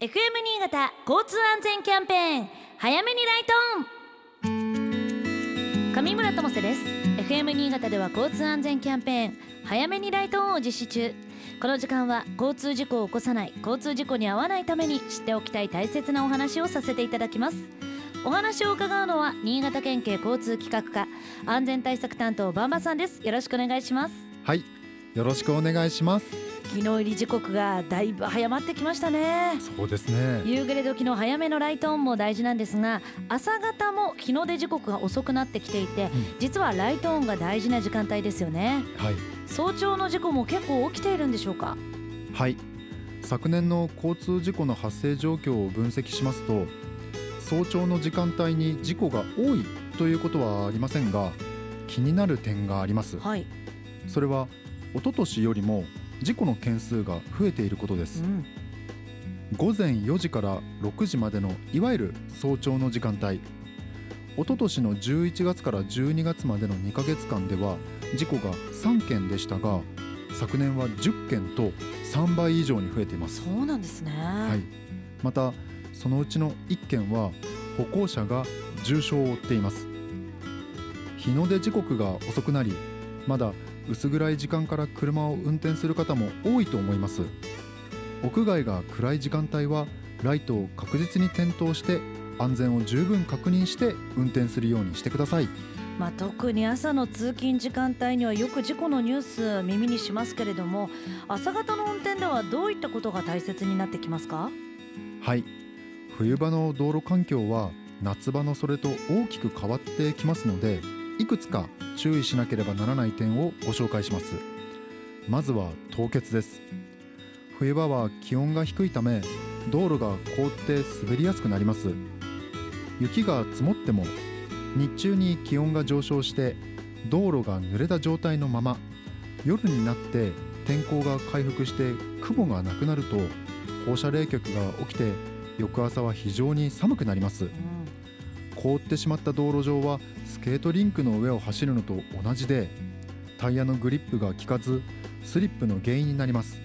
FM 新潟交通安全キャンペーン早めにライトオン。上村智世です。FM 新潟では交通安全キャンペーン早めにライトオンを実施中。この時間は交通事故を起こさない交通事故に遭わないために知っておきたい大切なお話をさせていただきます。お話を伺うのは新潟県警交通企画課安全対策担当バンバさんです。よろしくお願いします。はい。よろしくお願いします。日の入り時刻がだいぶ早まってきましたね。そうですね。夕暮れ時の早めのライトオンも大事なんですが朝方も日の出時刻が遅くなってきていて、うん、実はライトオンが大事な時間帯ですよね。はい。早朝の事故も結構起きているんでしょうか？はい。昨年の交通事故の発生状況を分析しますと早朝の時間帯に事故が多いということはありませんが気になる点があります、はい、それは一昨年よりも事故の件数が増えていることです、うん、午前4時から6時までのいわゆる早朝の時間帯。一昨年の11月から12月までの2ヶ月間では事故が3件でしたが昨年は10件と3倍以上に増えています。そうなんですね、はい、またそのうちの1件は歩行者が重傷を負っています。日の出時刻が遅くなりまだ薄暗い時間から車を運転する方も多いと思います。屋外が暗い時間帯はライトを確実に点灯して安全を十分確認して運転するようにしてください。まあ、特に朝の通勤時間帯にはよく事故のニュース耳にしますけれども朝方の運転ではどういったことが大切になってきますか？はい。冬場の道路環境は夏場のそれと大きく変わってきますのでいくつか注意しなければならない点をご紹介します。まずは凍結です。冬場は気温が低いため道路が凍って滑りやすくなります。雪が積もっても日中に気温が上昇して道路が濡れた状態のまま夜になって天候が回復して雲がなくなると放射冷却が起きて翌朝は非常に寒くなります、うん、凍ってしまった道路上はスケートリンクの上を走るのと同じでタイヤのグリップが効かずスリップの原因になります。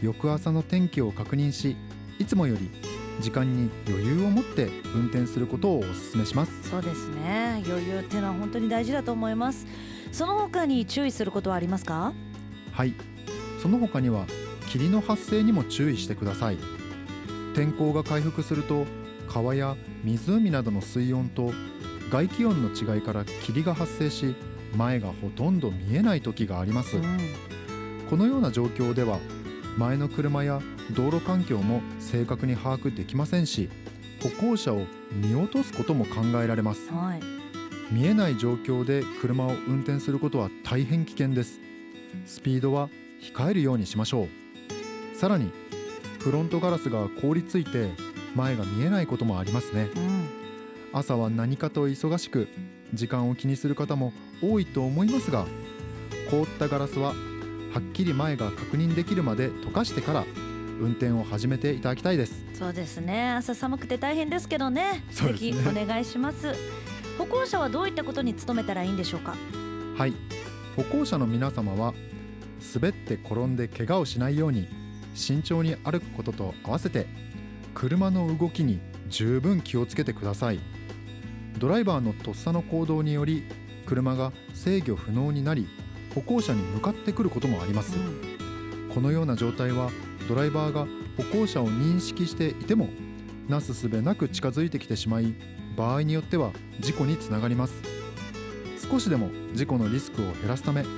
翌朝の天気を確認しいつもより時間に余裕を持って運転することをお勧めします。そうですね。余裕っていうのは本当に大事だと思います。その他に注意することはありますか？はい。その他には霧の発生にも注意してください。天候が回復すると川や湖などの水温と外気温の違いから霧が発生し前がほとんど見えない時があります、うん、このような状況では前の車や道路環境も正確に把握できませんし歩行者を見落とすことも考えられます、はい、見えない状況で車を運転することは大変危険です。スピードは控えるようにしましょう。さらにフロントガラスが凍りついて前が見えないこともありますね、うん、朝は何かと忙しく時間を気にする方も多いと思いますが凍ったガラスははっきり前が確認できるまで溶かしてから運転を始めていただきたいです。そうですね。朝寒くて大変ですけどね、ね、ぜひお願いします。歩行者はどういったことに努めたらいいんでしょうか？はい。歩行者の皆様は滑って転んで怪我をしないように慎重に歩くことと合わせて車の動きに十分気をつけてください。ドライバーのとっさの行動により車が制御不能になり歩行者に向かってくることもあります、うん、このような状態はドライバーが歩行者を認識していてもなすすべなく近づいてきてしまい場合によっては事故につながります。少しでも事故のリスクを減らすため歩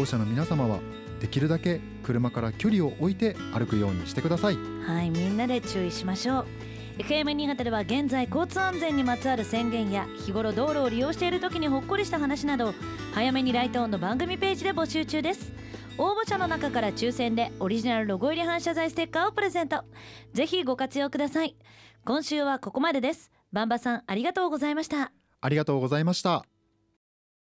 行者の皆様はできるだけ車から距離を置いて歩くようにしてください。はいみんなで注意しましょう。FM 新潟では現在交通安全にまつわる宣言や日頃道路を利用している時にほっこりした話など早めにライトオンの番組ページで募集中です。応募者の中から抽選でオリジナルロゴ入り反射材ステッカーをプレゼント。ぜひご活用ください。今週はここまでです。バンバさんありがとうございました。ありがとうございました